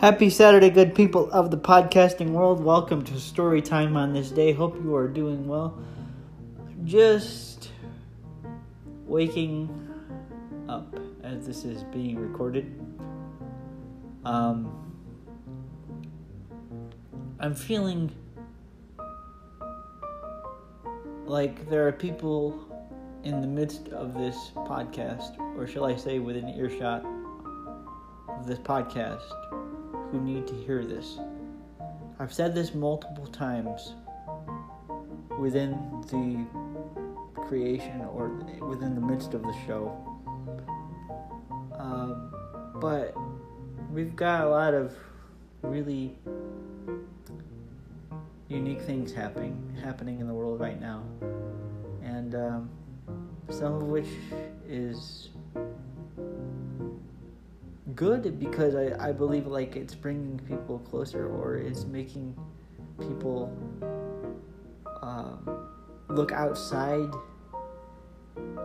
Happy Saturday, good people of the podcasting world. Welcome to story time on this day. Hope you are doing well. Just waking up as this is being recorded. Um, I'm feeling like there are people in the midst of this podcast, or shall I say, within earshot of this podcast, who need to hear this. I've said this multiple times within the creation or within the midst of the show. Um, but we've got a lot of really unique things happening happening in the world right now, and um, some of which is good because I, I believe like it's bringing people closer or it's making people um, look outside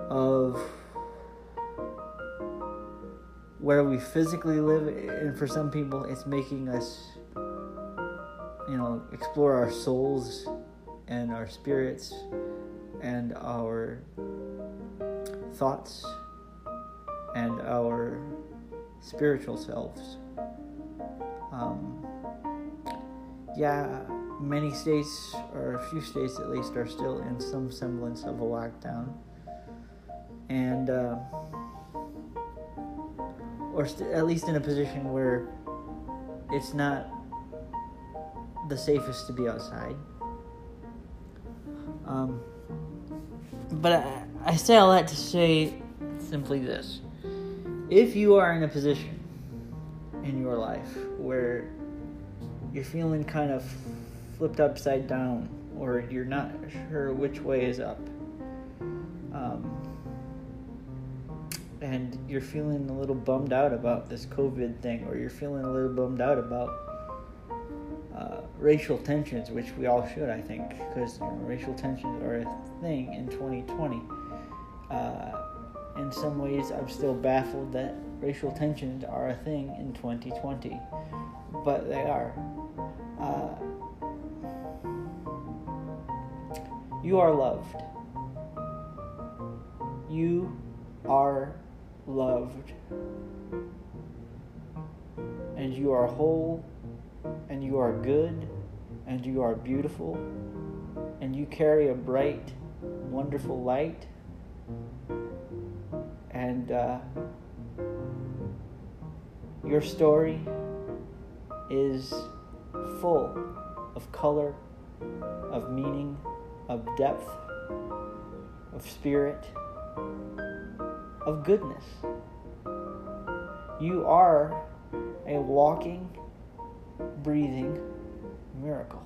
of where we physically live. And for some people it's making us you know explore our souls and our spirits and our thoughts and our spiritual selves. Um, yeah, many states, or a few states at least, are still in some semblance of a lockdown. And, uh, or st- at least in a position where it's not the safest to be outside. Um, but I, I say all that to say simply this if you are in a position in your life where you're feeling kind of flipped upside down or you're not sure which way is up um, and you're feeling a little bummed out about this covid thing or you're feeling a little bummed out about uh, racial tensions which we all should i think because you know, racial tensions are a thing in 2020 uh, in some ways, I'm still baffled that racial tensions are a thing in 2020, but they are. Uh, you are loved. You are loved. And you are whole, and you are good, and you are beautiful, and you carry a bright, wonderful light and uh, your story is full of color, of meaning, of depth, of spirit, of goodness. You are a walking, breathing miracle.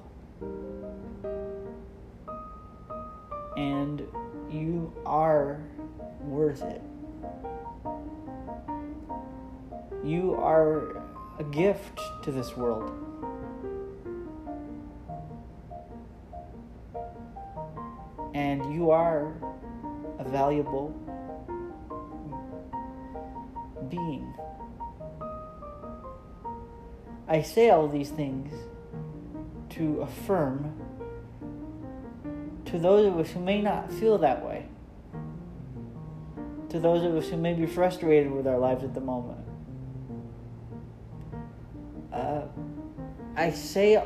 And you are worth it. You are a gift to this world. And you are a valuable being. I say all these things to affirm to those of us who may not feel that way, to those of us who may be frustrated with our lives at the moment. Uh, I say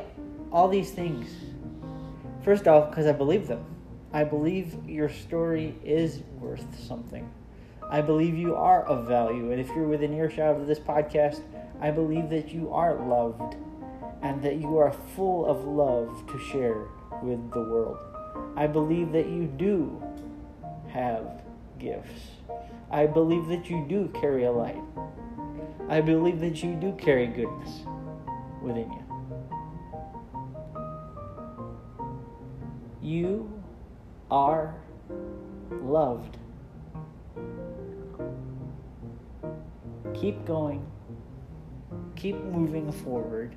all these things, first off, because I believe them. I believe your story is worth something. I believe you are of value. And if you're within earshot of this podcast, I believe that you are loved and that you are full of love to share with the world. I believe that you do have gifts. I believe that you do carry a light. I believe that you do carry goodness within you. You are loved. Keep going. Keep moving forward.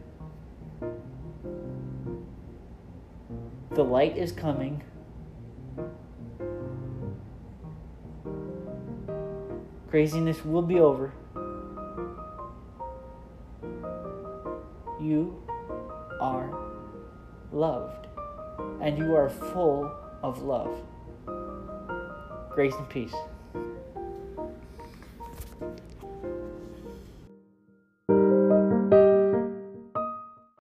The light is coming. Craziness will be over. You are loved, and you are full of love. Grace and peace.